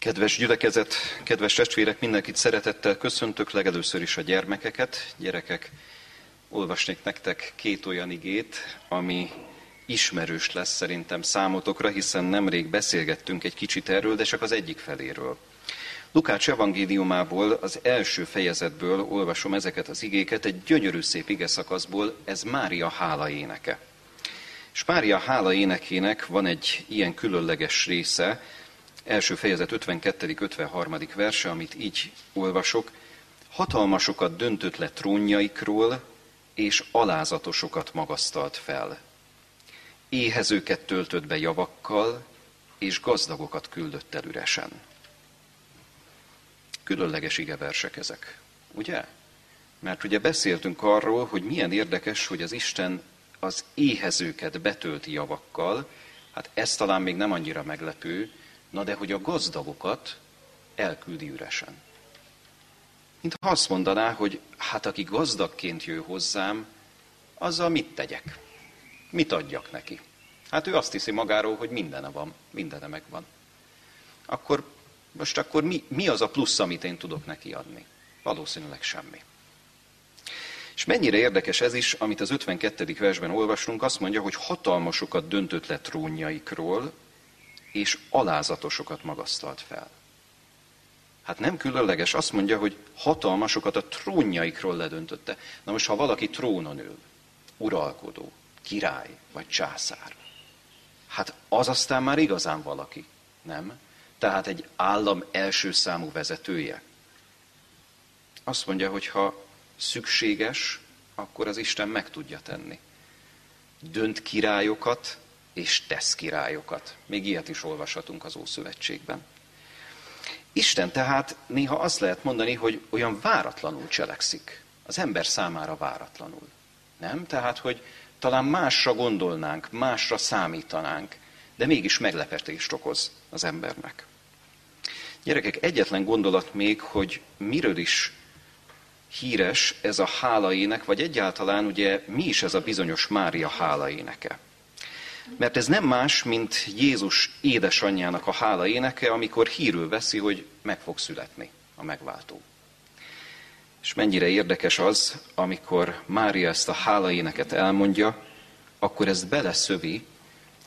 Kedves gyülekezet, kedves testvérek, mindenkit szeretettel köszöntök, legelőször is a gyermekeket. Gyerekek, olvasnék nektek két olyan igét, ami ismerős lesz szerintem számotokra, hiszen nemrég beszélgettünk egy kicsit erről, de csak az egyik feléről. Lukács evangéliumából, az első fejezetből olvasom ezeket az igéket, egy gyönyörű szép ige szakaszból, ez Mária hála éneke. És Mária hála énekének van egy ilyen különleges része, első fejezet 52.-53. verse, amit így olvasok. Hatalmasokat döntött le trónjaikról, és alázatosokat magasztalt fel. Éhezőket töltött be javakkal, és gazdagokat küldött el üresen. Különleges igeversek ezek, ugye? Mert ugye beszéltünk arról, hogy milyen érdekes, hogy az Isten az éhezőket betölti javakkal, hát ez talán még nem annyira meglepő, na de hogy a gazdagokat elküldi üresen. Mint ha azt mondaná, hogy hát aki gazdagként jő hozzám, azzal mit tegyek? Mit adjak neki? Hát ő azt hiszi magáról, hogy mindene van, mindene megvan. Akkor most akkor mi, mi az a plusz, amit én tudok neki adni? Valószínűleg semmi. És mennyire érdekes ez is, amit az 52. versben olvastunk, azt mondja, hogy hatalmasokat döntött le trónjaikról, és alázatosokat magasztalt fel. Hát nem különleges, azt mondja, hogy hatalmasokat a trónjaikról ledöntötte. Na most, ha valaki trónon ül, uralkodó, király vagy császár, hát az aztán már igazán valaki, nem? Tehát egy állam első számú vezetője. Azt mondja, hogy ha szükséges, akkor az Isten meg tudja tenni. Dönt királyokat, és tesz királyokat. Még ilyet is olvashatunk az Ószövetségben. Isten tehát néha azt lehet mondani, hogy olyan váratlanul cselekszik. Az ember számára váratlanul. Nem? Tehát, hogy talán másra gondolnánk, másra számítanánk, de mégis meglepetést okoz az embernek. Gyerekek, egyetlen gondolat még, hogy miről is híres ez a hálaének, vagy egyáltalán ugye mi is ez a bizonyos Mária hálaéneke. Mert ez nem más, mint Jézus édesanyjának a hála éneke, amikor hírül veszi, hogy meg fog születni a megváltó. És mennyire érdekes az, amikor Mária ezt a hála éneket elmondja, akkor ezt beleszövi,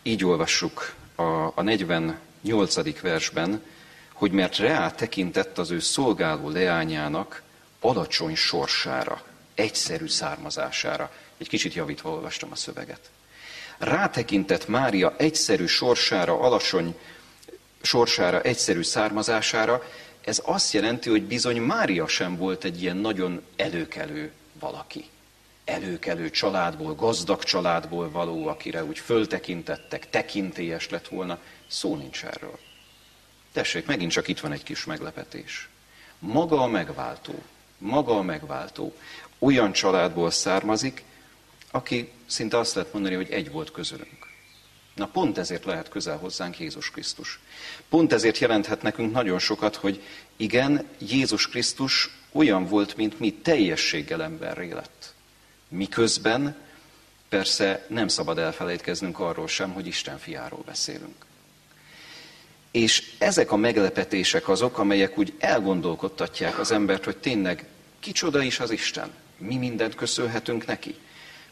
így olvassuk a, a 48. versben, hogy mert reá tekintett az ő szolgáló leányának alacsony sorsára, egyszerű származására. Egy kicsit javítva olvastam a szöveget rátekintett Mária egyszerű sorsára, alacsony sorsára, egyszerű származására, ez azt jelenti, hogy bizony Mária sem volt egy ilyen nagyon előkelő valaki. Előkelő családból, gazdag családból való, akire úgy föltekintettek, tekintélyes lett volna. Szó nincs erről. Tessék, megint csak itt van egy kis meglepetés. Maga a megváltó, maga a megváltó olyan családból származik, aki szinte azt lehet mondani, hogy egy volt közülünk. Na pont ezért lehet közel hozzánk Jézus Krisztus. Pont ezért jelenthet nekünk nagyon sokat, hogy igen, Jézus Krisztus olyan volt, mint mi, teljességgel emberré lett. Miközben persze nem szabad elfelejtkeznünk arról sem, hogy Isten fiáról beszélünk. És ezek a meglepetések azok, amelyek úgy elgondolkodtatják az embert, hogy tényleg kicsoda is az Isten, mi mindent köszönhetünk neki.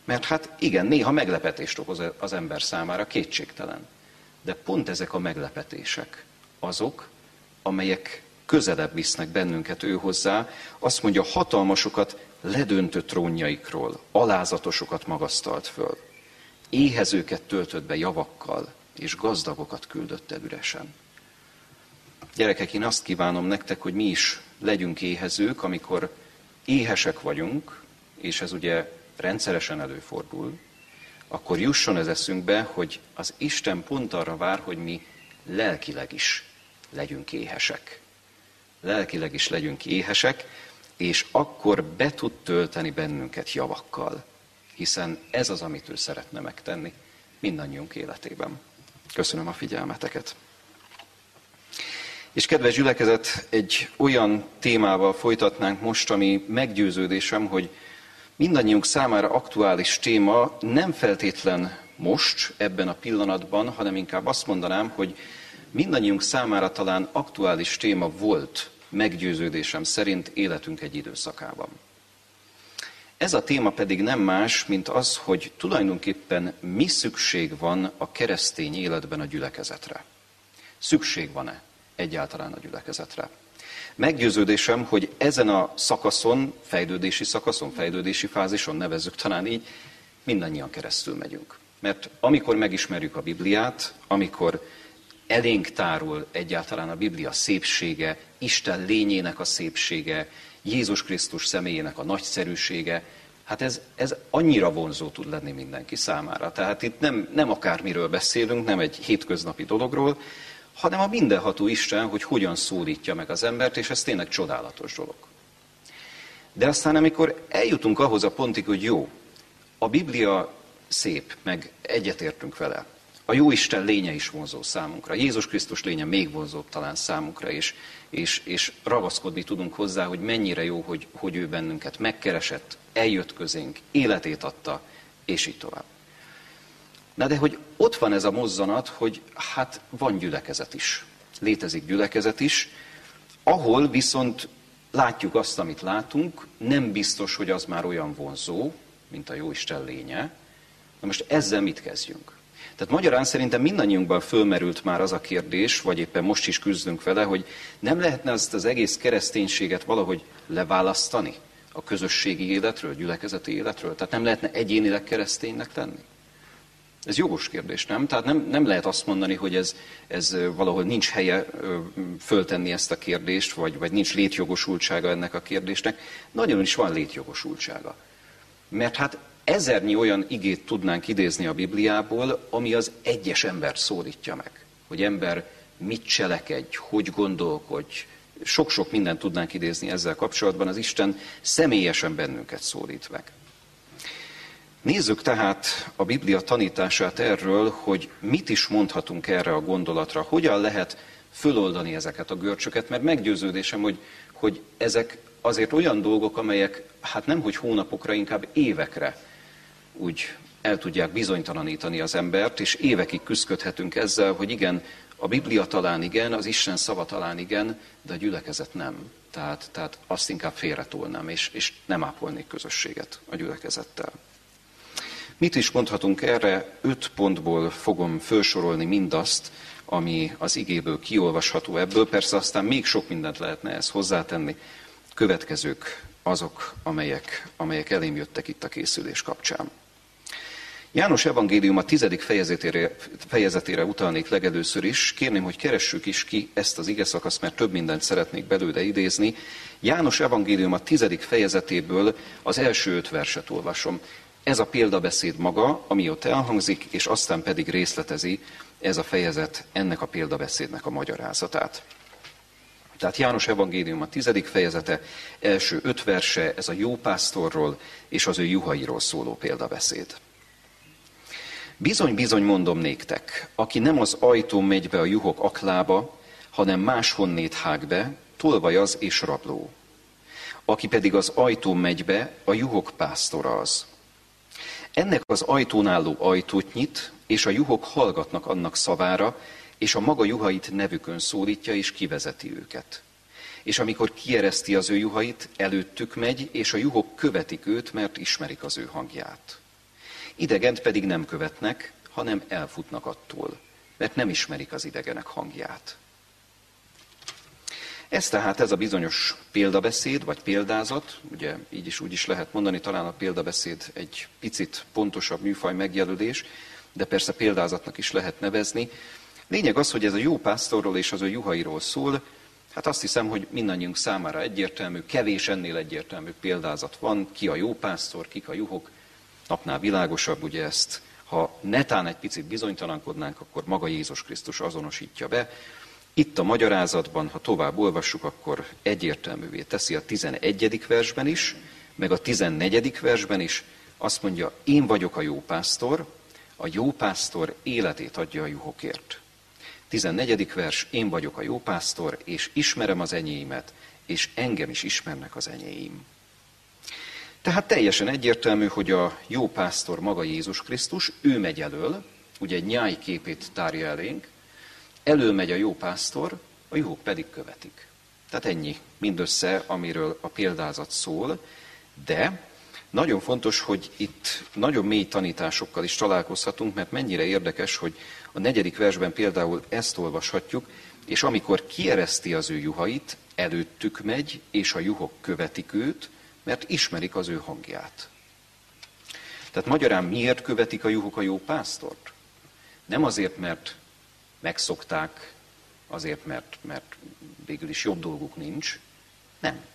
Mert hát igen, néha meglepetést okoz az ember számára, kétségtelen. De pont ezek a meglepetések azok, amelyek közelebb visznek bennünket ő hozzá, azt mondja, hatalmasokat ledöntött trónjaikról, alázatosokat magasztalt föl. Éhezőket töltött be javakkal, és gazdagokat küldött el üresen. Gyerekek, én azt kívánom nektek, hogy mi is legyünk éhezők, amikor éhesek vagyunk, és ez ugye rendszeresen előfordul, akkor jusson ez eszünkbe, hogy az Isten pont arra vár, hogy mi lelkileg is legyünk éhesek. Lelkileg is legyünk éhesek, és akkor be tud tölteni bennünket javakkal. Hiszen ez az, amit ő szeretne megtenni mindannyiunk életében. Köszönöm a figyelmeteket. És kedves gyülekezet, egy olyan témával folytatnánk most, ami meggyőződésem, hogy mindannyiunk számára aktuális téma nem feltétlen most, ebben a pillanatban, hanem inkább azt mondanám, hogy mindannyiunk számára talán aktuális téma volt, meggyőződésem szerint életünk egy időszakában. Ez a téma pedig nem más, mint az, hogy tulajdonképpen mi szükség van a keresztény életben a gyülekezetre. Szükség van-e egyáltalán a gyülekezetre? Meggyőződésem, hogy ezen a szakaszon, fejlődési szakaszon, fejlődési fázison, nevezzük talán így, mindannyian keresztül megyünk. Mert amikor megismerjük a Bibliát, amikor elénk tárul egyáltalán a Biblia szépsége, Isten lényének a szépsége, Jézus Krisztus személyének a nagyszerűsége, hát ez, ez annyira vonzó tud lenni mindenki számára. Tehát itt nem, nem akármiről beszélünk, nem egy hétköznapi dologról, hanem a mindenható Isten, hogy hogyan szólítja meg az embert, és ez tényleg csodálatos dolog. De aztán, amikor eljutunk ahhoz a pontig, hogy jó, a Biblia szép, meg egyetértünk vele, a jó Isten lénye is vonzó számunkra. Jézus Krisztus lénye még vonzóbb talán számunkra, és, és, és ragaszkodni tudunk hozzá, hogy mennyire jó, hogy, hogy ő bennünket megkeresett, eljött közénk, életét adta, és így tovább. Na de hogy ott van ez a mozzanat, hogy hát van gyülekezet is. Létezik gyülekezet is, ahol viszont látjuk azt, amit látunk, nem biztos, hogy az már olyan vonzó, mint a Jóisten lénye. Na most ezzel mit kezdjünk? Tehát magyarán szerintem mindannyiunkban fölmerült már az a kérdés, vagy éppen most is küzdünk vele, hogy nem lehetne azt az egész kereszténységet valahogy leválasztani a közösségi életről, gyülekezeti életről? Tehát nem lehetne egyénileg kereszténynek lenni? Ez jogos kérdés, nem? Tehát nem, nem lehet azt mondani, hogy ez, ez valahol nincs helye föltenni ezt a kérdést, vagy, vagy nincs létjogosultsága ennek a kérdésnek. Nagyon is van létjogosultsága. Mert hát ezernyi olyan igét tudnánk idézni a Bibliából, ami az egyes embert szólítja meg. Hogy ember mit cselekedj, hogy gondolkodj, sok-sok mindent tudnánk idézni ezzel kapcsolatban, az Isten személyesen bennünket szólít meg. Nézzük tehát a Biblia tanítását erről, hogy mit is mondhatunk erre a gondolatra, hogyan lehet föloldani ezeket a görcsöket, mert meggyőződésem, hogy, hogy ezek azért olyan dolgok, amelyek hát nem hogy hónapokra, inkább évekre úgy el tudják bizonytalanítani az embert, és évekig küzdködhetünk ezzel, hogy igen, a Biblia talán igen, az Isten szava talán igen, de a gyülekezet nem. Tehát, tehát azt inkább félretolnám, és, és nem ápolnék közösséget a gyülekezettel. Mit is mondhatunk erre? Öt pontból fogom felsorolni mindazt, ami az igéből kiolvasható ebből. Persze aztán még sok mindent lehetne ezt hozzátenni. Következők azok, amelyek, amelyek elém jöttek itt a készülés kapcsán. János evangélium a tizedik fejezetére, fejezetére utalnék legelőször is. Kérném, hogy keressük is ki ezt az ige szakaszt, mert több mindent szeretnék belőle idézni. János evangélium a tizedik fejezetéből az első öt verset olvasom. Ez a példabeszéd maga, ami ott elhangzik, és aztán pedig részletezi ez a fejezet ennek a példabeszédnek a magyarázatát. Tehát János evangélium a tizedik fejezete, első öt verse, ez a jó pásztorról és az ő juhairól szóló példabeszéd. Bizony, bizony mondom néktek, aki nem az ajtón megy be a juhok aklába, hanem máshonnét hág be, tolvaj az és rabló. Aki pedig az ajtón megy be, a juhok pásztora az. Ennek az ajtón álló ajtót nyit, és a juhok hallgatnak annak szavára, és a maga juhait nevükön szólítja, és kivezeti őket. És amikor kiereszti az ő juhait, előttük megy, és a juhok követik őt, mert ismerik az ő hangját. Idegent pedig nem követnek, hanem elfutnak attól, mert nem ismerik az idegenek hangját. Ez tehát ez a bizonyos példabeszéd, vagy példázat, ugye így is úgy is lehet mondani, talán a példabeszéd egy picit pontosabb műfaj megjelölés, de persze példázatnak is lehet nevezni. Lényeg az, hogy ez a jó pásztorról és az ő juhairól szól, hát azt hiszem, hogy mindannyiunk számára egyértelmű, kevés ennél egyértelmű példázat van, ki a jó pásztor, kik a juhok, napnál világosabb ugye ezt. Ha netán egy picit bizonytalankodnánk, akkor maga Jézus Krisztus azonosítja be. Itt a magyarázatban, ha tovább olvassuk, akkor egyértelművé teszi a 11. versben is, meg a 14. versben is, azt mondja, én vagyok a jó pásztor, a jó pásztor életét adja a juhokért. 14. vers, én vagyok a jó pásztor, és ismerem az enyéimet, és engem is ismernek az enyéim. Tehát teljesen egyértelmű, hogy a jó pásztor maga Jézus Krisztus, ő megy elől, ugye egy nyáj képét tárja elénk, Előmegy a jó pásztor, a juhok pedig követik. Tehát ennyi mindössze, amiről a példázat szól, de nagyon fontos, hogy itt nagyon mély tanításokkal is találkozhatunk, mert mennyire érdekes, hogy a negyedik versben például ezt olvashatjuk, és amikor kiereszti az ő juhait, előttük megy, és a juhok követik őt, mert ismerik az ő hangját. Tehát magyarán miért követik a juhok a jó pásztort? Nem azért, mert megszokták, azért, mert, mert végül is jobb dolguk nincs. Nem.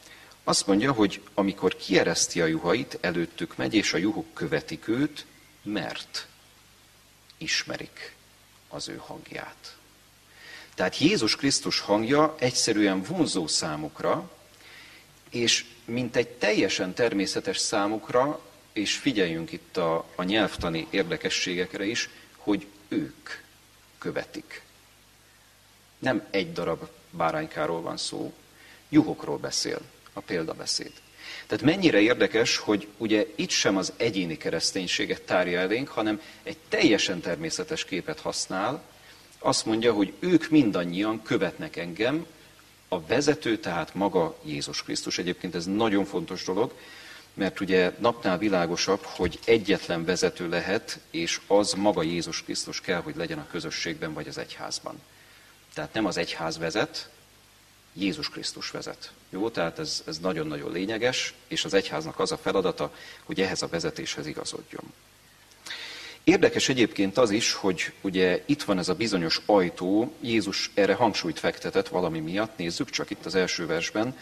Azt mondja, hogy amikor kiereszti a juhait, előttük megy, és a juhok követik őt, mert ismerik az ő hangját. Tehát Jézus Krisztus hangja egyszerűen vonzó számukra, és mint egy teljesen természetes számukra, és figyeljünk itt a, a nyelvtani érdekességekre is, hogy ők követik. Nem egy darab báránykáról van szó, juhokról beszél a példabeszéd. Tehát mennyire érdekes, hogy ugye itt sem az egyéni kereszténységet tárja elénk, hanem egy teljesen természetes képet használ. Azt mondja, hogy ők mindannyian követnek engem, a vezető tehát maga Jézus Krisztus. Egyébként ez nagyon fontos dolog, mert ugye napnál világosabb, hogy egyetlen vezető lehet, és az maga Jézus Krisztus kell, hogy legyen a közösségben vagy az egyházban. Tehát nem az egyház vezet, Jézus Krisztus vezet. Jó, tehát ez, ez nagyon-nagyon lényeges, és az egyháznak az a feladata, hogy ehhez a vezetéshez igazodjon. Érdekes egyébként az is, hogy ugye itt van ez a bizonyos ajtó, Jézus erre hangsúlyt fektetett valami miatt, nézzük csak itt az első versben,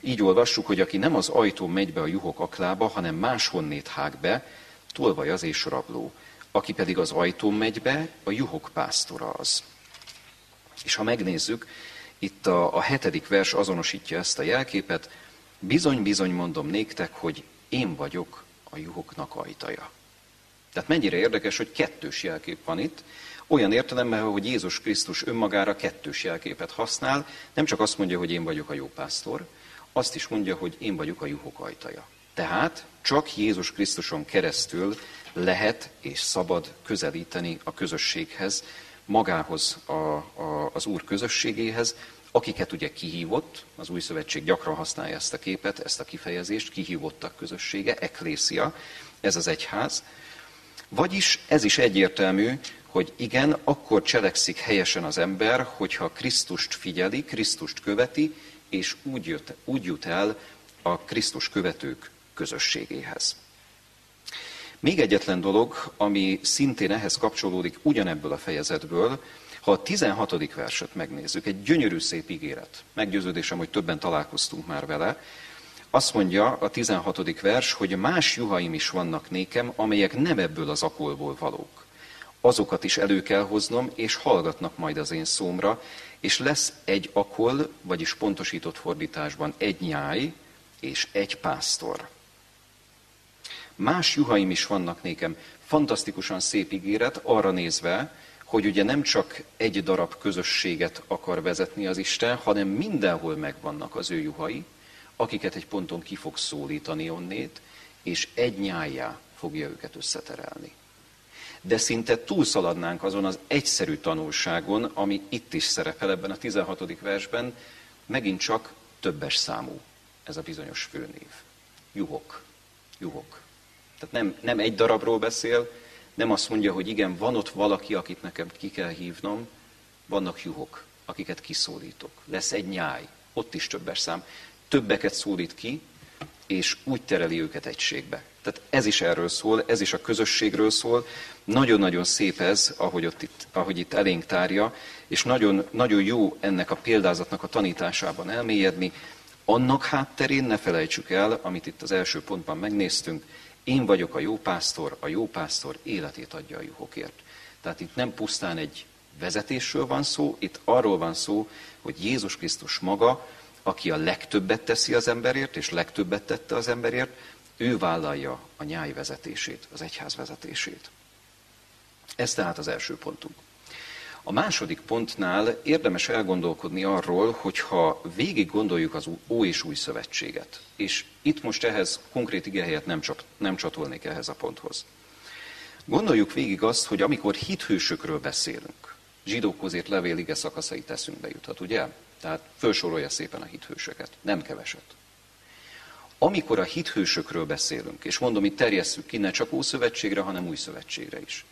így olvassuk, hogy aki nem az ajtó megy be a juhok aklába, hanem máshonnét hág be, tolvaj az és rabló. Aki pedig az ajtón megy be, a juhok pásztora az. És ha megnézzük, itt a, a hetedik vers azonosítja ezt a jelképet, bizony-bizony mondom néktek, hogy én vagyok a juhoknak ajtaja. Tehát mennyire érdekes, hogy kettős jelkép van itt, olyan értelemben, hogy Jézus Krisztus önmagára kettős jelképet használ, nem csak azt mondja, hogy én vagyok a jó pásztor, azt is mondja, hogy én vagyok a juhok ajtaja. Tehát csak Jézus Krisztuson keresztül lehet és szabad közelíteni a közösséghez, magához, a, a, az Úr közösségéhez, akiket ugye kihívott, az új szövetség gyakran használja ezt a képet, ezt a kifejezést, kihívottak közössége, eklészia, ez az egyház. Vagyis ez is egyértelmű, hogy igen, akkor cselekszik helyesen az ember, hogyha Krisztust figyeli, Krisztust követi, és úgy jut, úgy jut el a Krisztus követők közösségéhez. Még egyetlen dolog, ami szintén ehhez kapcsolódik ugyanebből a fejezetből, ha a 16. verset megnézzük, egy gyönyörű szép ígéret, meggyőződésem, hogy többen találkoztunk már vele, azt mondja a 16. vers, hogy más juhaim is vannak nékem, amelyek nem ebből az akolból valók. Azokat is elő kell hoznom, és hallgatnak majd az én szómra, és lesz egy akol, vagyis pontosított fordításban egy nyáj és egy pásztor. Más juhaim is vannak nékem. Fantasztikusan szép ígéret arra nézve, hogy ugye nem csak egy darab közösséget akar vezetni az Isten, hanem mindenhol megvannak az ő juhai, akiket egy ponton ki fog szólítani onnét, és egy nyájá fogja őket összeterelni. De szinte túlszaladnánk azon az egyszerű tanulságon, ami itt is szerepel ebben a 16. versben, megint csak többes számú ez a bizonyos főnév. Juhok. Juhok. Tehát nem, nem egy darabról beszél, nem azt mondja, hogy igen, van ott valaki, akit nekem ki kell hívnom, vannak juhok, akiket kiszólítok. Lesz egy nyáj, ott is többes szám. Többeket szólít ki, és úgy tereli őket egységbe. Tehát ez is erről szól, ez is a közösségről szól. Nagyon-nagyon szép ez, ahogy, ott itt, ahogy itt elénk tárja, és nagyon, nagyon jó ennek a példázatnak a tanításában elmélyedni. Annak hátterén ne felejtsük el, amit itt az első pontban megnéztünk, én vagyok a jó pásztor, a jó pásztor életét adja a juhokért. Tehát itt nem pusztán egy vezetésről van szó, itt arról van szó, hogy Jézus Krisztus maga, aki a legtöbbet teszi az emberért, és legtöbbet tette az emberért, ő vállalja a nyáj vezetését, az egyház vezetését. Ez tehát az első pontunk. A második pontnál érdemes elgondolkodni arról, hogyha végig gondoljuk az Ó és Új Szövetséget, és itt most ehhez konkrét igehelyet nem, csat, nem csatolnék ehhez a ponthoz. Gondoljuk végig azt, hogy amikor hithősökről beszélünk, zsidókhoz írt levél ige szakaszait eszünkbe juthat, ugye? Tehát felsorolja szépen a hithősöket, nem keveset. Amikor a hithősökről beszélünk, és mondom, itt terjesszük ki ne csak Ószövetségre, hanem Új Szövetségre is,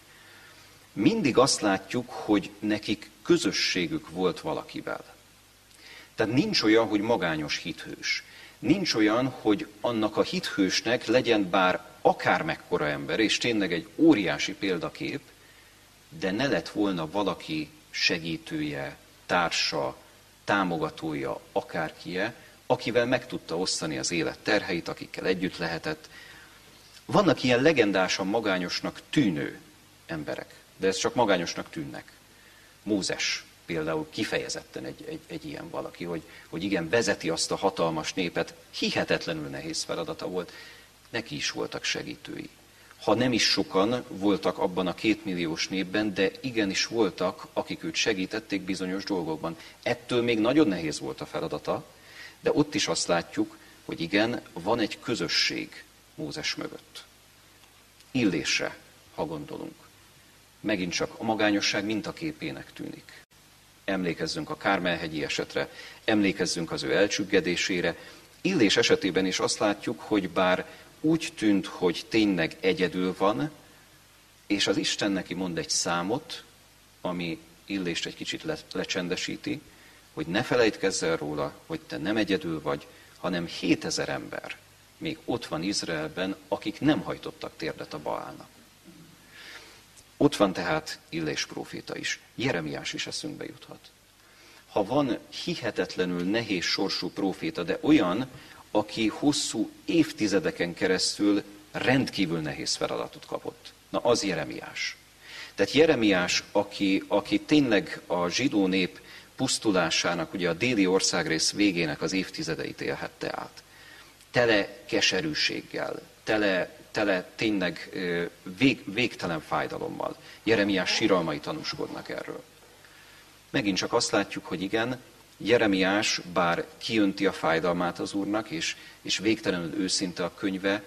mindig azt látjuk, hogy nekik közösségük volt valakivel. Tehát nincs olyan, hogy magányos hithős. Nincs olyan, hogy annak a hithősnek legyen bár akár mekkora ember, és tényleg egy óriási példakép, de ne lett volna valaki segítője, társa, támogatója, akárkie, akivel meg tudta osztani az élet terheit, akikkel együtt lehetett. Vannak ilyen legendásan magányosnak tűnő emberek, de ez csak magányosnak tűnnek. Mózes például kifejezetten egy, egy, egy ilyen valaki, hogy, hogy igen, vezeti azt a hatalmas népet, hihetetlenül nehéz feladata volt, neki is voltak segítői. Ha nem is sokan voltak abban a kétmilliós népben, de igenis voltak, akik őt segítették bizonyos dolgokban. Ettől még nagyon nehéz volt a feladata, de ott is azt látjuk, hogy igen, van egy közösség Mózes mögött. Illésre, ha gondolunk. Megint csak a magányosság mintaképének tűnik. Emlékezzünk a Kármelhegyi esetre, emlékezzünk az ő elcsüggedésére. Illés esetében is azt látjuk, hogy bár úgy tűnt, hogy tényleg egyedül van, és az Isten neki mond egy számot, ami Illést egy kicsit le, lecsendesíti, hogy ne felejtkezz el róla, hogy te nem egyedül vagy, hanem 7000 ember még ott van Izraelben, akik nem hajtottak térdet a Baálnak. Ott van tehát Illés próféta is. Jeremiás is eszünkbe juthat. Ha van hihetetlenül nehéz sorsú próféta, de olyan, aki hosszú évtizedeken keresztül rendkívül nehéz feladatot kapott. Na, az Jeremiás. Tehát Jeremiás, aki, aki tényleg a zsidó nép pusztulásának, ugye a déli országrész végének az évtizedeit élhette át. Tele keserűséggel, tele, tele tényleg vég, végtelen fájdalommal. Jeremiás síralmai tanúskodnak erről. Megint csak azt látjuk, hogy igen, Jeremiás bár kiönti a fájdalmát az Úrnak, és, és végtelenül őszinte a könyve,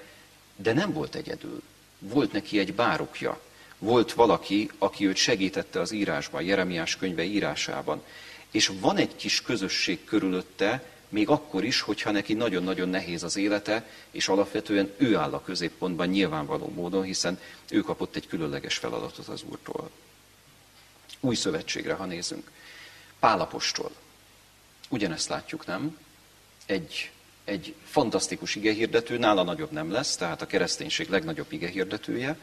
de nem volt egyedül. Volt neki egy bárokja. Volt valaki, aki őt segítette az írásban, Jeremiás könyve írásában. És van egy kis közösség körülötte, még akkor is, hogyha neki nagyon-nagyon nehéz az élete, és alapvetően ő áll a középpontban nyilvánvaló módon, hiszen ő kapott egy különleges feladatot az Úrtól. Új szövetségre, ha nézünk. Pálapostól. Ugyanezt látjuk, nem? Egy, egy fantasztikus igehirdető, nála nagyobb nem lesz, tehát a kereszténység legnagyobb igehirdetője,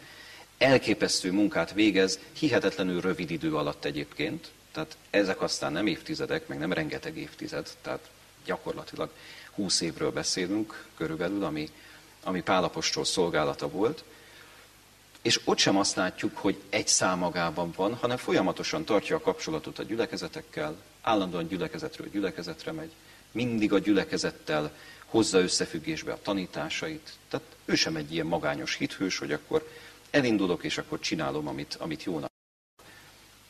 elképesztő munkát végez, hihetetlenül rövid idő alatt egyébként, tehát ezek aztán nem évtizedek, meg nem rengeteg évtized, tehát gyakorlatilag húsz évről beszélünk körülbelül, ami, ami Pálapostól szolgálata volt, és ott sem azt látjuk, hogy egy szám magában van, hanem folyamatosan tartja a kapcsolatot a gyülekezetekkel, állandóan gyülekezetről gyülekezetre megy, mindig a gyülekezettel hozza összefüggésbe a tanításait. Tehát ő sem egy ilyen magányos hithős, hogy akkor elindulok, és akkor csinálom, amit, amit jónak.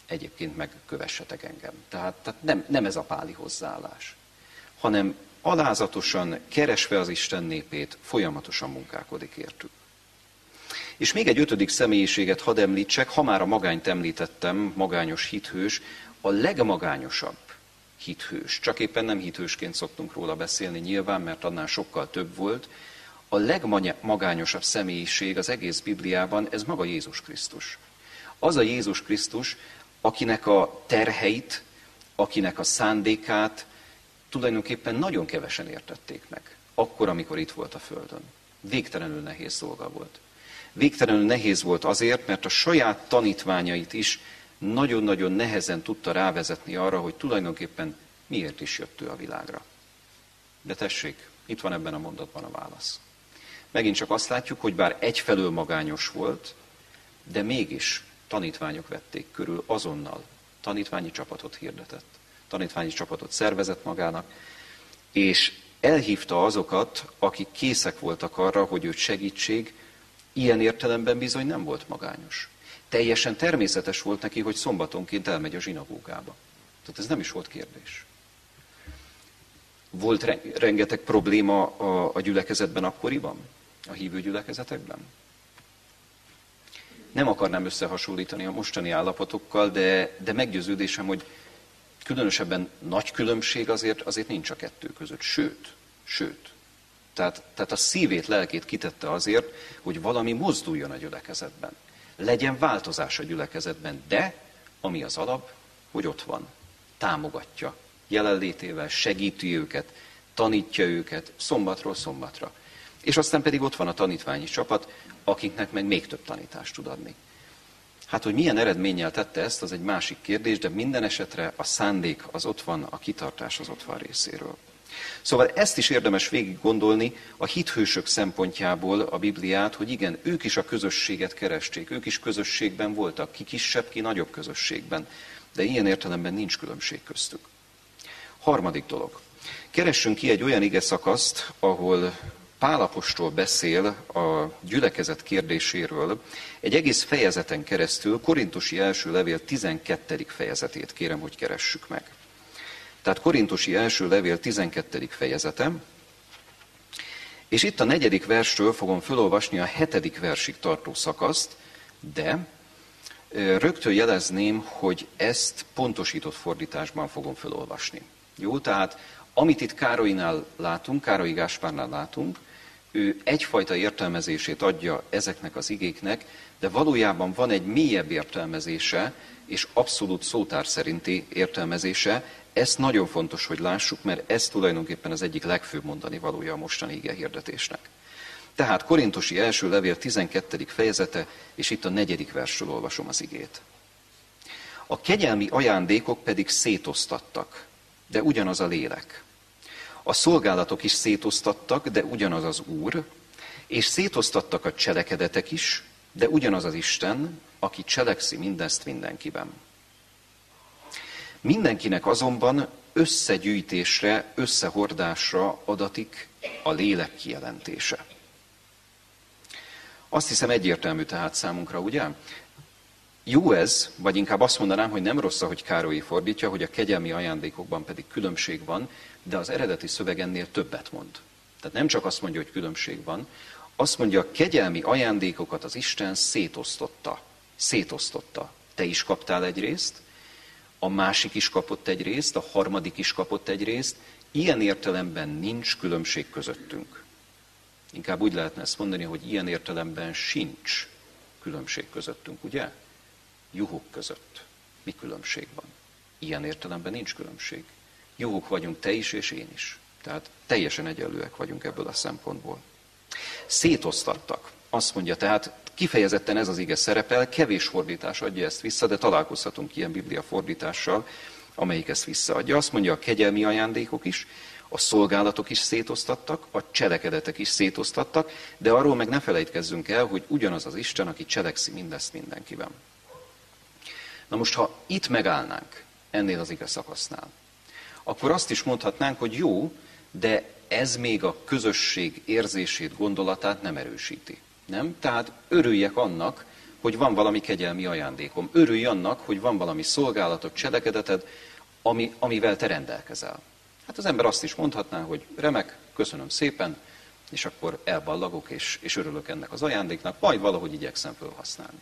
Egyébként meg kövessetek engem. Tehát, tehát nem, nem ez a páli hozzáállás, hanem alázatosan keresve az Isten népét, folyamatosan munkálkodik értük. És még egy ötödik személyiséget hadd említsek, ha már a magányt említettem, magányos hithős, a legmagányosabb hithős, csak éppen nem hithősként szoktunk róla beszélni nyilván, mert annál sokkal több volt, a legmagányosabb személyiség az egész Bibliában, ez maga Jézus Krisztus. Az a Jézus Krisztus, akinek a terheit, akinek a szándékát tulajdonképpen nagyon kevesen értették meg, akkor, amikor itt volt a Földön. Végtelenül nehéz dolga volt. Végtelenül nehéz volt azért, mert a saját tanítványait is nagyon-nagyon nehezen tudta rávezetni arra, hogy tulajdonképpen miért is jött ő a világra. De tessék, itt van ebben a mondatban a válasz. Megint csak azt látjuk, hogy bár egyfelől magányos volt, de mégis tanítványok vették körül azonnal. Tanítványi csapatot hirdetett. Tanítványi csapatot szervezett magának, és elhívta azokat, akik készek voltak arra, hogy őt segítség, ilyen értelemben bizony nem volt magányos. Teljesen természetes volt neki, hogy szombatonként elmegy a zsinagógába. Tehát ez nem is volt kérdés. Volt rengeteg probléma a, a gyülekezetben akkoriban? A hívő gyülekezetekben? Nem akarnám összehasonlítani a mostani állapotokkal, de, de meggyőződésem, hogy különösebben nagy különbség azért, azért nincs a kettő között. Sőt, sőt. Tehát, tehát a szívét, lelkét kitette azért, hogy valami mozduljon a gyülekezetben. Legyen változás a gyülekezetben, de ami az alap, hogy ott van, támogatja, jelenlétével segíti őket, tanítja őket szombatról szombatra. És aztán pedig ott van a tanítványi csapat, akiknek meg még több tanítást tud adni. Hát, hogy milyen eredménnyel tette ezt, az egy másik kérdés, de minden esetre a szándék az ott van, a kitartás az ott van részéről. Szóval ezt is érdemes végig gondolni a hithősök szempontjából a Bibliát, hogy igen, ők is a közösséget keresték, ők is közösségben voltak, ki kisebb, ki nagyobb közösségben, de ilyen értelemben nincs különbség köztük. Harmadik dolog. Keressünk ki egy olyan ige szakaszt, ahol Pálapostól beszél a gyülekezet kérdéséről, egy egész fejezeten keresztül, Korintusi első levél 12. fejezetét kérem, hogy keressük meg. Tehát Korintusi első levél 12. fejezete, és itt a negyedik versről fogom felolvasni a hetedik versig tartó szakaszt, de rögtön jelezném, hogy ezt pontosított fordításban fogom felolvasni. Jó, tehát amit itt Károinál látunk, Károlyi Gáspárnál látunk, ő egyfajta értelmezését adja ezeknek az igéknek, de valójában van egy mélyebb értelmezése, és abszolút szótár szerinti értelmezése. Ezt nagyon fontos, hogy lássuk, mert ez tulajdonképpen az egyik legfőbb mondani valója a mostani ige hirdetésnek. Tehát Korintosi első levél 12. fejezete, és itt a negyedik versről olvasom az igét. A kegyelmi ajándékok pedig szétosztattak, de ugyanaz a lélek. A szolgálatok is szétosztattak, de ugyanaz az Úr, és szétosztattak a cselekedetek is, de ugyanaz az Isten, aki cselekszi mindezt mindenkiben. Mindenkinek azonban összegyűjtésre, összehordásra adatik a lélek kijelentése. Azt hiszem egyértelmű tehát számunkra, ugye? Jó ez, vagy inkább azt mondanám, hogy nem rossz, hogy Károly fordítja, hogy a kegyelmi ajándékokban pedig különbség van, de az eredeti szöveg ennél többet mond. Tehát nem csak azt mondja, hogy különbség van, azt mondja, a kegyelmi ajándékokat az Isten szétosztotta. Szétosztotta. Te is kaptál egy részt, a másik is kapott egy részt, a harmadik is kapott egy részt. Ilyen értelemben nincs különbség közöttünk. Inkább úgy lehetne ezt mondani, hogy ilyen értelemben sincs különbség közöttünk, ugye? Juhok között. Mi különbség van? Ilyen értelemben nincs különbség. Juhok vagyunk te is és én is. Tehát teljesen egyenlőek vagyunk ebből a szempontból. Szétosztattak. Azt mondja, tehát kifejezetten ez az ige szerepel, kevés fordítás adja ezt vissza, de találkozhatunk ilyen biblia fordítással, amelyik ezt visszaadja. Azt mondja, a kegyelmi ajándékok is, a szolgálatok is szétosztattak, a cselekedetek is szétosztattak, de arról meg ne felejtkezzünk el, hogy ugyanaz az Isten, aki cselekszi mindezt mindenkiben. Na most, ha itt megállnánk, ennél az ige szakasznál, akkor azt is mondhatnánk, hogy jó, de ez még a közösség érzését, gondolatát nem erősíti. Nem? Tehát örüljek annak, hogy van valami kegyelmi ajándékom. Örülj annak, hogy van valami szolgálatot, cselekedeted, ami, amivel te rendelkezel. Hát az ember azt is mondhatná, hogy remek, köszönöm szépen, és akkor elballagok, és, és örülök ennek az ajándéknak, majd valahogy igyekszem felhasználni.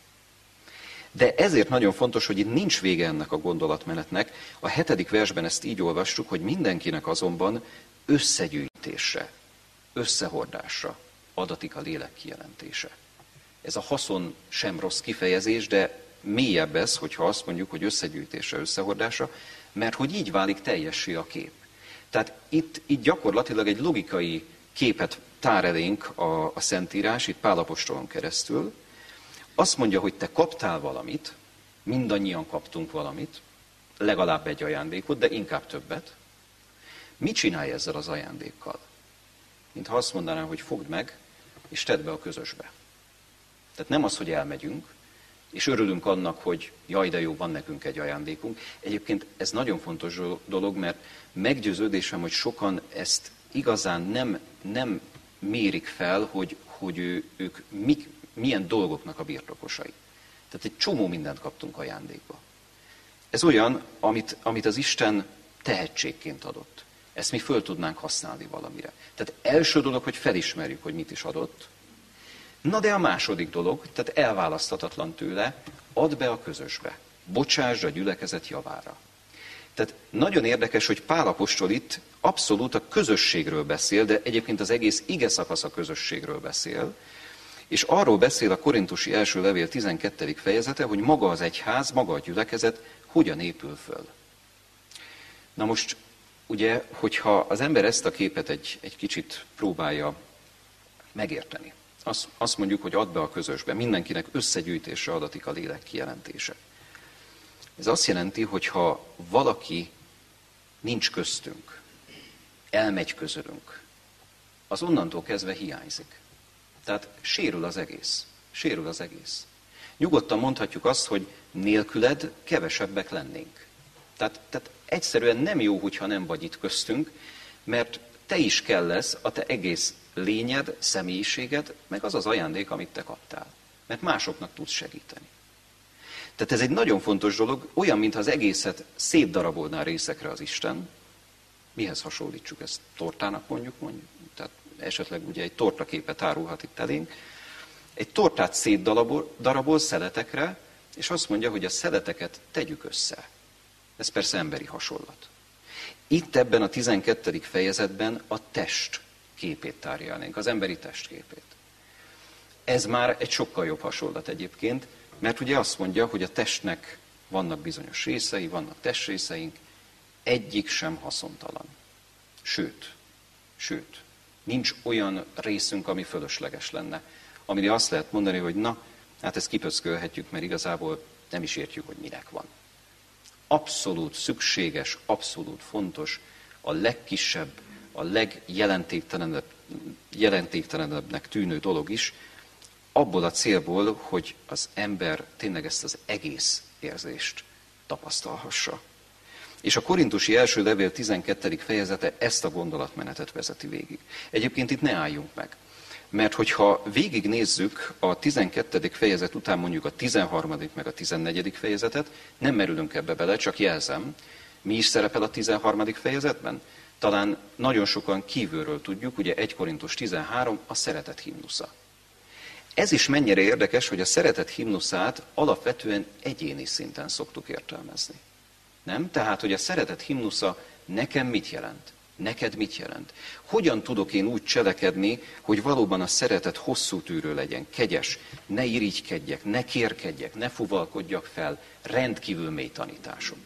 De ezért nagyon fontos, hogy itt nincs vége ennek a gondolatmenetnek. A hetedik versben ezt így olvastuk, hogy mindenkinek azonban összegyűjtésre, összehordásra adatik a lélek kijelentése. Ez a haszon sem rossz kifejezés, de mélyebb ez, hogyha azt mondjuk, hogy összegyűjtésre, összehordásra, mert hogy így válik teljessé a kép. Tehát itt, itt gyakorlatilag egy logikai képet tár elénk a, a Szentírás, itt Pálapostolon keresztül, azt mondja, hogy te kaptál valamit, mindannyian kaptunk valamit, legalább egy ajándékot, de inkább többet. Mit csinálj ezzel az ajándékkal? Mint ha azt mondanám, hogy fogd meg, és tedd be a közösbe. Tehát nem az, hogy elmegyünk, és örülünk annak, hogy jaj, de jó, van nekünk egy ajándékunk. Egyébként ez nagyon fontos dolog, mert meggyőződésem, hogy sokan ezt igazán nem, nem mérik fel, hogy, hogy ő, ők mik, milyen dolgoknak a birtokosai. Tehát egy csomó mindent kaptunk ajándékba. Ez olyan, amit, amit az Isten tehetségként adott. Ezt mi föl tudnánk használni valamire. Tehát első dolog, hogy felismerjük, hogy mit is adott, Na de a második dolog, tehát elválaszthatatlan tőle, add be a közösbe. Bocsásd a gyülekezet javára. Tehát nagyon érdekes, hogy Pálapostól itt abszolút a közösségről beszél, de egyébként az egész ige szakasz a közösségről beszél, és arról beszél a korintusi első levél 12. fejezete, hogy maga az egyház, maga a gyülekezet hogyan épül föl. Na most, ugye, hogyha az ember ezt a képet egy, egy kicsit próbálja megérteni, azt, azt mondjuk, hogy add be a közösbe, mindenkinek összegyűjtésre adatik a lélek kijelentése. Ez azt jelenti, hogy ha valaki nincs köztünk, elmegy közülünk, az onnantól kezdve hiányzik. Tehát sérül az egész. Sérül az egész. Nyugodtan mondhatjuk azt, hogy nélküled kevesebbek lennénk. Tehát, tehát egyszerűen nem jó, hogyha nem vagy itt köztünk, mert te is kell lesz, a te egész lényed, személyiséged, meg az az ajándék, amit te kaptál. Mert másoknak tudsz segíteni. Tehát ez egy nagyon fontos dolog, olyan, mintha az egészet szétdarabolná részekre az Isten. Mihez hasonlítsuk ezt? Tortának mondjuk, mondjuk? Tehát esetleg ugye egy tortaképet árulhat itt elénk. Egy tortát szétdarabol darabol szeletekre, és azt mondja, hogy a szeleteket tegyük össze. Ez persze emberi hasonlat. Itt ebben a 12. fejezetben a test képét tárgyalnénk, az emberi test képét. Ez már egy sokkal jobb hasonlat egyébként, mert ugye azt mondja, hogy a testnek vannak bizonyos részei, vannak testrészeink, egyik sem haszontalan. Sőt, sőt, nincs olyan részünk, ami fölösleges lenne. Amire azt lehet mondani, hogy na, hát ezt kipöckölhetjük, mert igazából nem is értjük, hogy minek van. Abszolút szükséges, abszolút fontos, a legkisebb, a legjelentéktelenebbnek tűnő dolog is, abból a célból, hogy az ember tényleg ezt az egész érzést tapasztalhassa. És a korintusi első levél 12. fejezete ezt a gondolatmenetet vezeti végig. Egyébként itt ne álljunk meg. Mert hogyha végignézzük a 12. fejezet után mondjuk a 13. meg a 14. fejezetet, nem merülünk ebbe bele, csak jelzem, mi is szerepel a 13. fejezetben? Talán nagyon sokan kívülről tudjuk, ugye 1 Korintus 13 a szeretet himnusza. Ez is mennyire érdekes, hogy a szeretet himnuszát alapvetően egyéni szinten szoktuk értelmezni. Nem? Tehát, hogy a szeretet himnusza nekem mit jelent? Neked mit jelent? Hogyan tudok én úgy cselekedni, hogy valóban a szeretet hosszú tűrő legyen, kegyes, ne irigykedjek, ne kérkedjek, ne fuvalkodjak fel, rendkívül mély tanításom.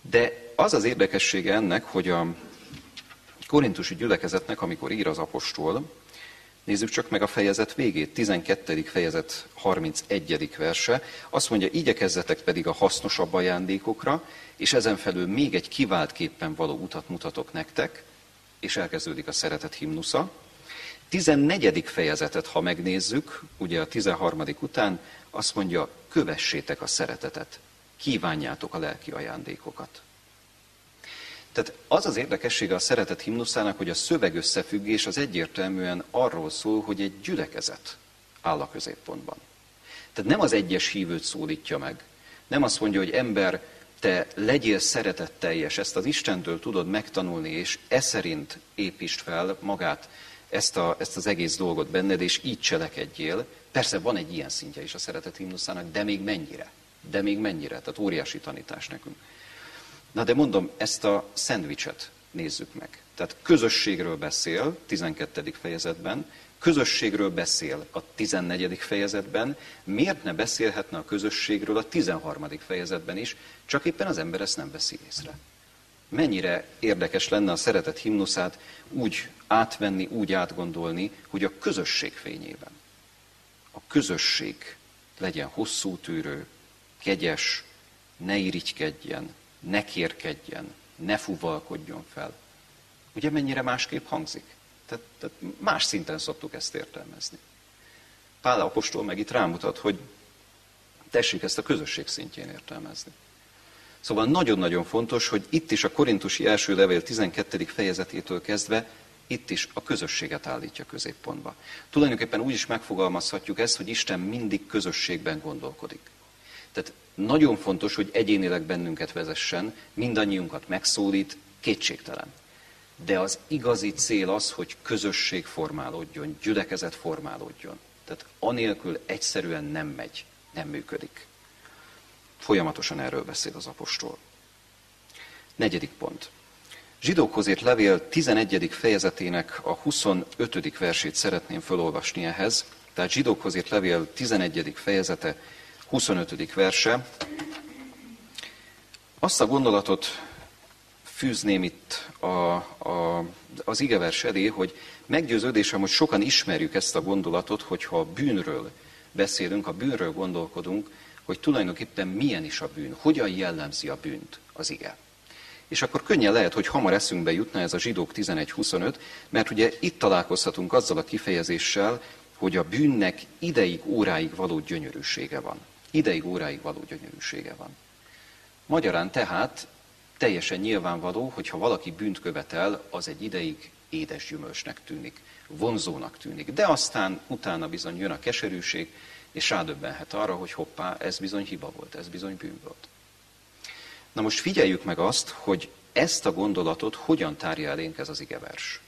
De az az érdekessége ennek, hogy a korintusi gyülekezetnek, amikor ír az apostol, Nézzük csak meg a fejezet végét, 12. fejezet 31. verse. Azt mondja, igyekezzetek pedig a hasznosabb ajándékokra, és ezen felül még egy kiváltképpen való utat mutatok nektek, és elkezdődik a szeretet himnusza. 14. fejezetet, ha megnézzük, ugye a 13. után, azt mondja, kövessétek a szeretetet, kívánjátok a lelki ajándékokat. Tehát az az érdekessége a szeretet himnuszának, hogy a szöveg összefüggés az egyértelműen arról szól, hogy egy gyülekezet áll a középpontban. Tehát nem az egyes hívőt szólítja meg. Nem azt mondja, hogy ember, te legyél szeretetteljes, ezt az Istentől tudod megtanulni, és e szerint építsd fel magát, ezt, a, ezt az egész dolgot benned, és így cselekedjél. Persze van egy ilyen szintje is a szeretet himnuszának, de még mennyire? De még mennyire? Tehát óriási tanítás nekünk. Na de mondom, ezt a szendvicset nézzük meg. Tehát közösségről beszél 12. fejezetben, közösségről beszél a 14. fejezetben, miért ne beszélhetne a közösségről a 13. fejezetben is, csak éppen az ember ezt nem veszi észre. Mennyire érdekes lenne a szeretet himnuszát úgy átvenni, úgy átgondolni, hogy a közösség fényében. A közösség legyen hosszú tűrő, kegyes, ne irigykedjen, ne kérkedjen, ne fuvalkodjon fel. Ugye mennyire másképp hangzik? Tehát, tehát más szinten szoktuk ezt értelmezni. Pál apostol meg itt rámutat, hogy tessék ezt a közösség szintjén értelmezni. Szóval nagyon-nagyon fontos, hogy itt is a korintusi első levél 12. fejezetétől kezdve itt is a közösséget állítja középpontba. Tulajdonképpen úgy is megfogalmazhatjuk ezt, hogy Isten mindig közösségben gondolkodik. Tehát nagyon fontos, hogy egyénileg bennünket vezessen, mindannyiunkat megszólít, kétségtelen. De az igazi cél az, hogy közösség formálódjon, gyülekezet formálódjon. Tehát anélkül egyszerűen nem megy, nem működik. Folyamatosan erről beszél az apostol. Negyedik pont. Zsidókhoz írt levél 11. fejezetének a 25. versét szeretném felolvasni ehhez. Tehát zsidókhoz írt levél 11. fejezete, 25. verse. Azt a gondolatot fűzném itt a, a, az igevers elé, hogy meggyőződésem, hogy sokan ismerjük ezt a gondolatot, hogyha a bűnről beszélünk, a bűnről gondolkodunk, hogy tulajdonképpen milyen is a bűn, hogyan jellemzi a bűnt az ige. És akkor könnyen lehet, hogy hamar eszünkbe jutna ez a zsidók 11.25, mert ugye itt találkozhatunk azzal a kifejezéssel, hogy a bűnnek ideig, óráig való gyönyörűsége van. Ideig, óráig való gyönyörűsége van. Magyarán tehát teljesen nyilvánvaló, hogy ha valaki bűnt követel, az egy ideig édes gyümölcsnek tűnik, vonzónak tűnik. De aztán utána bizony jön a keserűség, és rádöbbenhet arra, hogy hoppá, ez bizony hiba volt, ez bizony bűn volt. Na most figyeljük meg azt, hogy ezt a gondolatot hogyan tárja elénk ez az igevers.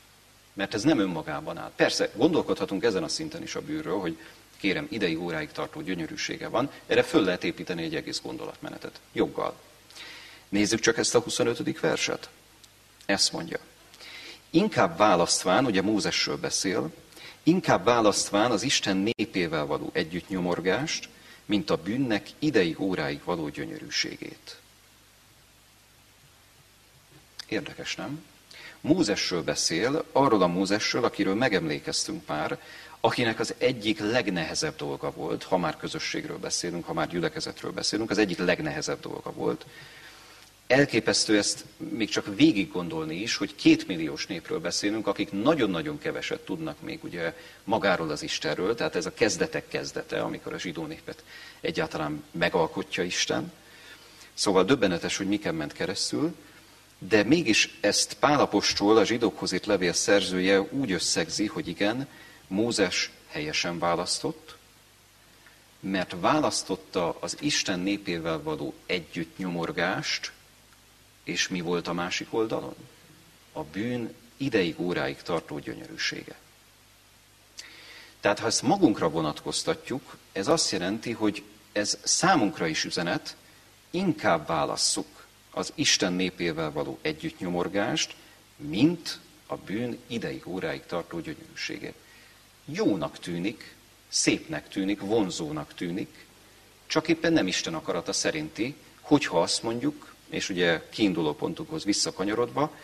Mert ez nem önmagában áll. Persze, gondolkodhatunk ezen a szinten is a bűnről, hogy kérem, ideig, óráig tartó gyönyörűsége van, erre föl lehet építeni egy egész gondolatmenetet. Joggal. Nézzük csak ezt a 25. verset. Ezt mondja. Inkább választván, ugye Mózesről beszél, inkább választván az Isten népével való együttnyomorgást, mint a bűnnek ideig, óráig való gyönyörűségét. Érdekes, nem? Mózesről beszél, arról a Mózesről, akiről megemlékeztünk pár, akinek az egyik legnehezebb dolga volt, ha már közösségről beszélünk, ha már gyülekezetről beszélünk, az egyik legnehezebb dolga volt, elképesztő ezt még csak végig gondolni is, hogy két milliós népről beszélünk, akik nagyon-nagyon keveset tudnak még ugye magáról az Istenről, tehát ez a kezdetek kezdete, amikor a zsidó népet egyáltalán megalkotja Isten. Szóval döbbenetes, hogy miken ment keresztül, de mégis ezt Pálapostól, a zsidókhoz írt levél szerzője úgy összegzi, hogy igen, Mózes helyesen választott, mert választotta az Isten népével való együttnyomorgást, és mi volt a másik oldalon? A bűn ideig, óráig tartó gyönyörűsége. Tehát ha ezt magunkra vonatkoztatjuk, ez azt jelenti, hogy ez számunkra is üzenet, inkább válasszuk az Isten népével való együttnyomorgást, mint a bűn ideig, óráig tartó gyönyörűsége. Jónak tűnik, szépnek tűnik, vonzónak tűnik, csak éppen nem Isten akarata szerinti, hogyha azt mondjuk, és ugye kiinduló pontunkhoz visszakanyarodva,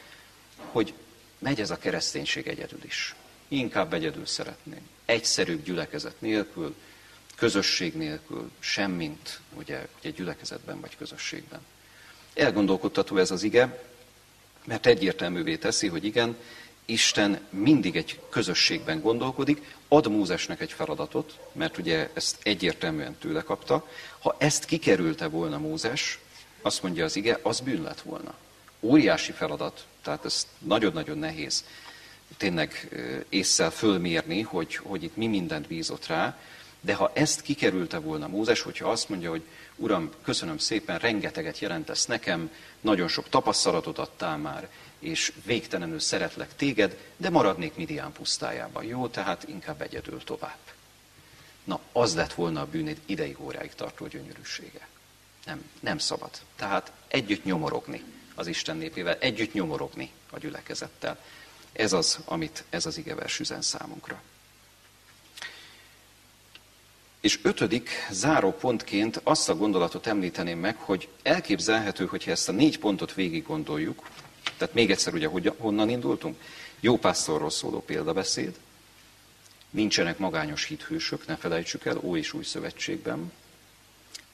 hogy megy ez a kereszténység egyedül is. Inkább egyedül szeretném. Egyszerűbb gyülekezet nélkül, közösség nélkül, semmint ugye, ugye gyülekezetben vagy közösségben. Elgondolkodtató ez az ige, mert egyértelművé teszi, hogy igen, Isten mindig egy közösségben gondolkodik, ad Mózesnek egy feladatot, mert ugye ezt egyértelműen tőle kapta. Ha ezt kikerülte volna Mózes, azt mondja az ige, az bűn lett volna. Óriási feladat, tehát ez nagyon-nagyon nehéz tényleg észszel fölmérni, hogy, hogy itt mi mindent bízott rá, de ha ezt kikerülte volna Mózes, hogyha azt mondja, hogy Uram, köszönöm szépen, rengeteget jelentesz nekem, nagyon sok tapasztalatot adtál már, és végtelenül szeretlek téged, de maradnék Midian pusztájában. Jó, tehát inkább egyedül tovább. Na, az lett volna a bűn ideig óráig tartó gyönyörűsége. Nem, nem szabad. Tehát együtt nyomorogni az Isten népével, együtt nyomorogni a gyülekezettel. Ez az, amit ez az igevers üzen számunkra. És ötödik, záró pontként azt a gondolatot említeném meg, hogy elképzelhető, hogyha ezt a négy pontot végig gondoljuk, tehát még egyszer ugye hogy, honnan indultunk? Jó pásztorról szóló példabeszéd, nincsenek magányos hithősök, ne felejtsük el, Ó és Új Szövetségben,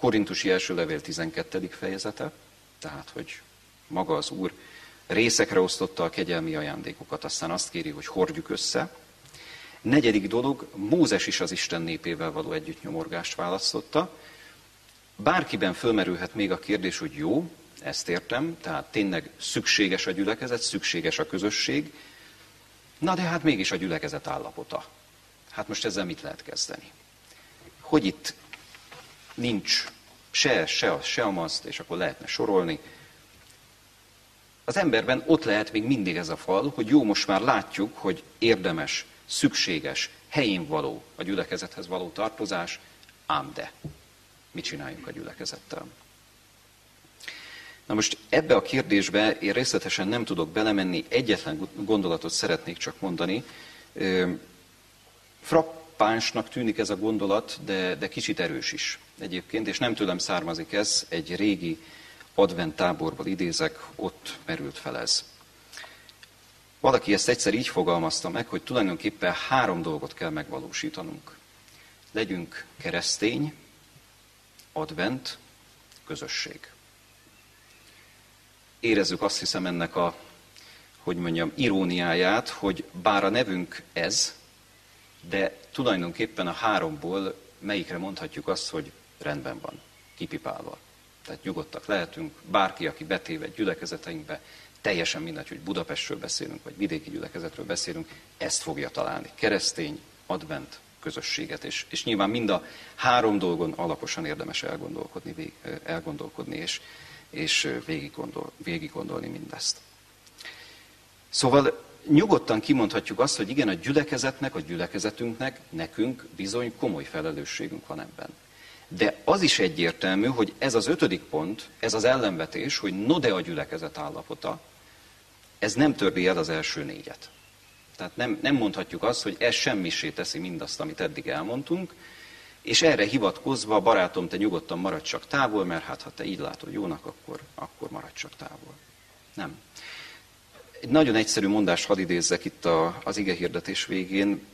Korintusi első levél 12. fejezete, tehát, hogy maga az Úr részekre osztotta a kegyelmi ajándékokat, aztán azt kéri, hogy hordjuk össze. Negyedik dolog, Mózes is az Isten népével való együttnyomorgást választotta. Bárkiben fölmerülhet még a kérdés, hogy jó, ezt értem, tehát tényleg szükséges a gyülekezet, szükséges a közösség, na de hát mégis a gyülekezet állapota. Hát most ezzel mit lehet kezdeni? Hogy itt nincs se, se az, se amaz, és akkor lehetne sorolni. Az emberben ott lehet még mindig ez a fal, hogy jó, most már látjuk, hogy érdemes, szükséges, helyén való a gyülekezethez való tartozás, ám de. Mit csináljunk a gyülekezettel? Na most ebbe a kérdésbe én részletesen nem tudok belemenni, egyetlen gondolatot szeretnék csak mondani. Frappánsnak tűnik ez a gondolat, de, de kicsit erős is egyébként, és nem tőlem származik ez, egy régi advent táborból idézek, ott merült fel ez. Valaki ezt egyszer így fogalmazta meg, hogy tulajdonképpen három dolgot kell megvalósítanunk. Legyünk keresztény, advent, közösség. Érezzük azt hiszem ennek a, hogy mondjam, iróniáját, hogy bár a nevünk ez, de tulajdonképpen a háromból melyikre mondhatjuk azt, hogy rendben van, kipipálva. Tehát nyugodtak lehetünk, bárki, aki betéve gyülekezeteinkbe, teljesen mindegy, hogy Budapestről beszélünk, vagy vidéki gyülekezetről beszélünk, ezt fogja találni. Keresztény, advent, közösséget. És, és nyilván mind a három dolgon alaposan érdemes elgondolkodni, elgondolkodni és, és végig, gondol, végig gondolni mindezt. Szóval nyugodtan kimondhatjuk azt, hogy igen, a gyülekezetnek, a gyülekezetünknek, nekünk bizony komoly felelősségünk van ebben. De az is egyértelmű, hogy ez az ötödik pont, ez az ellenvetés, hogy no de a gyülekezet állapota, ez nem törli el az első négyet. Tehát nem, nem mondhatjuk azt, hogy ez semmisé teszi mindazt, amit eddig elmondtunk, és erre hivatkozva, barátom, te nyugodtan maradj csak távol, mert hát ha te így látod jónak, akkor, akkor maradj csak távol. Nem. Egy nagyon egyszerű mondást hadd idézzek itt a, az ige hirdetés végén.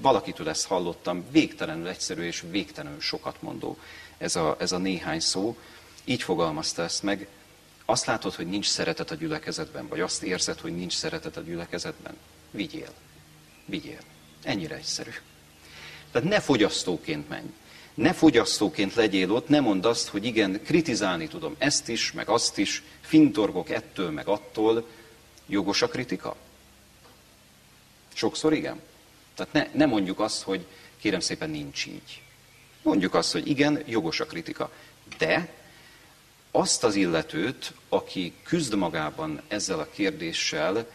Valakitől ezt hallottam, végtelenül egyszerű és végtelenül sokat mondó ez a, ez a néhány szó. Így fogalmazta ezt meg. Azt látod, hogy nincs szeretet a gyülekezetben, vagy azt érzed, hogy nincs szeretet a gyülekezetben? Vigyél. Vigyél. Ennyire egyszerű. Tehát ne fogyasztóként menj. Ne fogyasztóként legyél ott, ne mondd azt, hogy igen, kritizálni tudom ezt is, meg azt is, fintorgok ettől, meg attól. Jogos a kritika? Sokszor igen. Tehát ne, ne mondjuk azt, hogy kérem szépen nincs így. Mondjuk azt, hogy igen, jogos a kritika. De azt az illetőt, aki küzd magában ezzel a kérdéssel,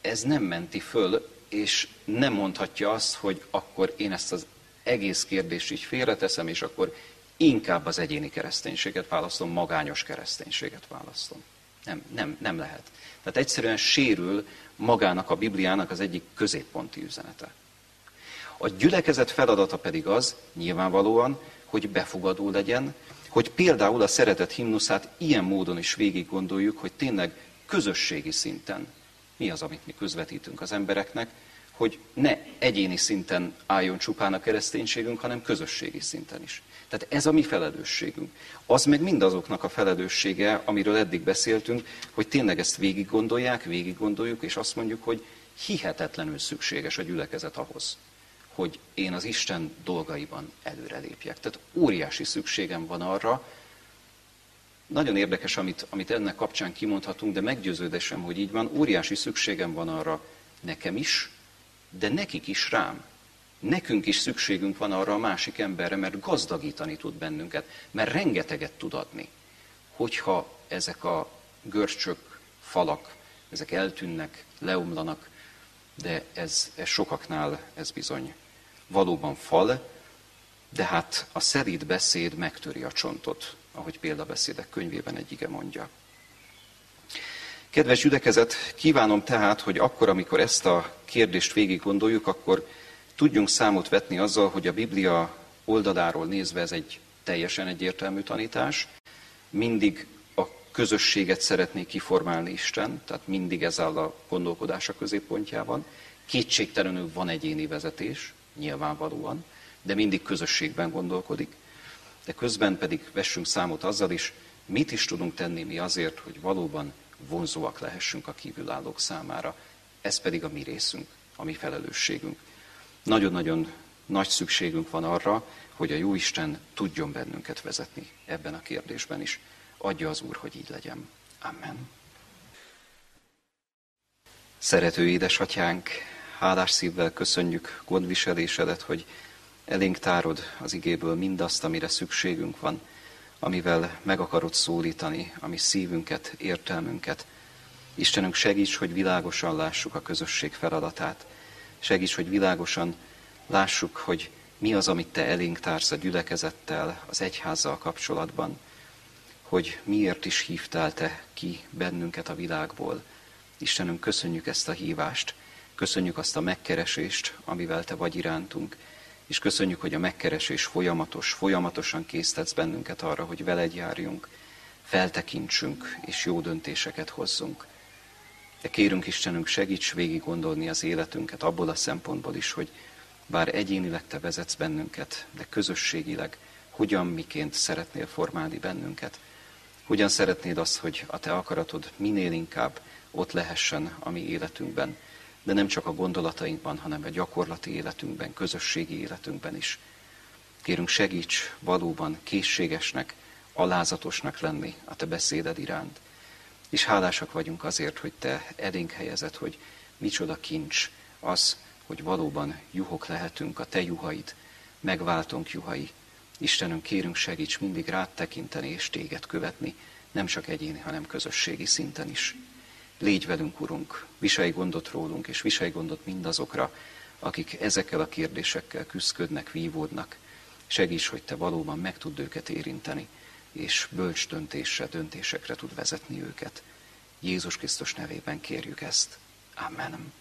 ez nem menti föl, és nem mondhatja azt, hogy akkor én ezt az egész kérdést így félreteszem, és akkor inkább az egyéni kereszténységet választom, magányos kereszténységet választom. Nem, nem, nem lehet. Tehát egyszerűen sérül magának a Bibliának az egyik középponti üzenete. A gyülekezet feladata pedig az, nyilvánvalóan, hogy befogadó legyen, hogy például a szeretet himnuszát ilyen módon is végig gondoljuk, hogy tényleg közösségi szinten mi az, amit mi közvetítünk az embereknek, hogy ne egyéni szinten álljon csupán a kereszténységünk, hanem közösségi szinten is. Tehát ez a mi felelősségünk. Az meg mindazoknak a felelőssége, amiről eddig beszéltünk, hogy tényleg ezt végig gondolják, végig gondoljuk, és azt mondjuk, hogy hihetetlenül szükséges a gyülekezet ahhoz, hogy én az Isten dolgaiban előrelépjek. Tehát óriási szükségem van arra, nagyon érdekes, amit, amit ennek kapcsán kimondhatunk, de meggyőződésem, hogy így van. Óriási szükségem van arra nekem is, de nekik is rám. Nekünk is szükségünk van arra a másik emberre, mert gazdagítani tud bennünket, mert rengeteget tud adni. Hogyha ezek a görcsök, falak, ezek eltűnnek, leomlanak, de ez, ez sokaknál ez bizony valóban fal, de hát a szerít beszéd megtöri a csontot, ahogy példabeszédek könyvében egy ige mondja. Kedves gyülekezet, kívánom tehát, hogy akkor, amikor ezt a kérdést végig gondoljuk, akkor tudjunk számot vetni azzal, hogy a Biblia oldaláról nézve ez egy teljesen egyértelmű tanítás. Mindig a közösséget szeretné kiformálni Isten, tehát mindig ez áll a gondolkodása középpontjában. Kétségtelenül van egyéni vezetés, nyilvánvalóan, de mindig közösségben gondolkodik de közben pedig vessünk számot azzal is, mit is tudunk tenni mi azért, hogy valóban vonzóak lehessünk a kívülállók számára. Ez pedig a mi részünk, a mi felelősségünk. Nagyon-nagyon nagy szükségünk van arra, hogy a Jóisten tudjon bennünket vezetni ebben a kérdésben is. Adja az Úr, hogy így legyen. Amen. Szerető édesatyánk, hálás szívvel köszönjük gondviselésedet, hogy elénk tárod az igéből mindazt, amire szükségünk van, amivel meg akarod szólítani a mi szívünket, értelmünket. Istenünk segíts, hogy világosan lássuk a közösség feladatát. Segíts, hogy világosan lássuk, hogy mi az, amit Te elénk társz a gyülekezettel, az egyházzal kapcsolatban, hogy miért is hívtál Te ki bennünket a világból. Istenünk, köszönjük ezt a hívást, köszönjük azt a megkeresést, amivel Te vagy irántunk, és köszönjük, hogy a megkeresés folyamatos, folyamatosan késztetsz bennünket arra, hogy veled járjunk, feltekintsünk és jó döntéseket hozzunk. De kérünk Istenünk, segíts végig gondolni az életünket abból a szempontból is, hogy bár egyénileg Te vezetsz bennünket, de közösségileg hogyan, miként szeretnél formálni bennünket. Hogyan szeretnéd azt, hogy a Te akaratod minél inkább ott lehessen a mi életünkben, de nem csak a gondolatainkban, hanem a gyakorlati életünkben, közösségi életünkben is. Kérünk segíts valóban készségesnek, alázatosnak lenni a Te beszéded iránt. És hálásak vagyunk azért, hogy Te elénk helyezed, hogy micsoda kincs az, hogy valóban juhok lehetünk, a Te juhaid, megváltunk juhai. Istenünk, kérünk segíts mindig rád tekinteni és Téged követni, nem csak egyéni, hanem közösségi szinten is. Légy velünk, Urunk, viselj gondot rólunk, és viselj gondot mindazokra, akik ezekkel a kérdésekkel küzdködnek, vívódnak. Segíts, hogy Te valóban meg tud őket érinteni, és bölcs döntésre, döntésekre tud vezetni őket. Jézus Krisztus nevében kérjük ezt. Amen.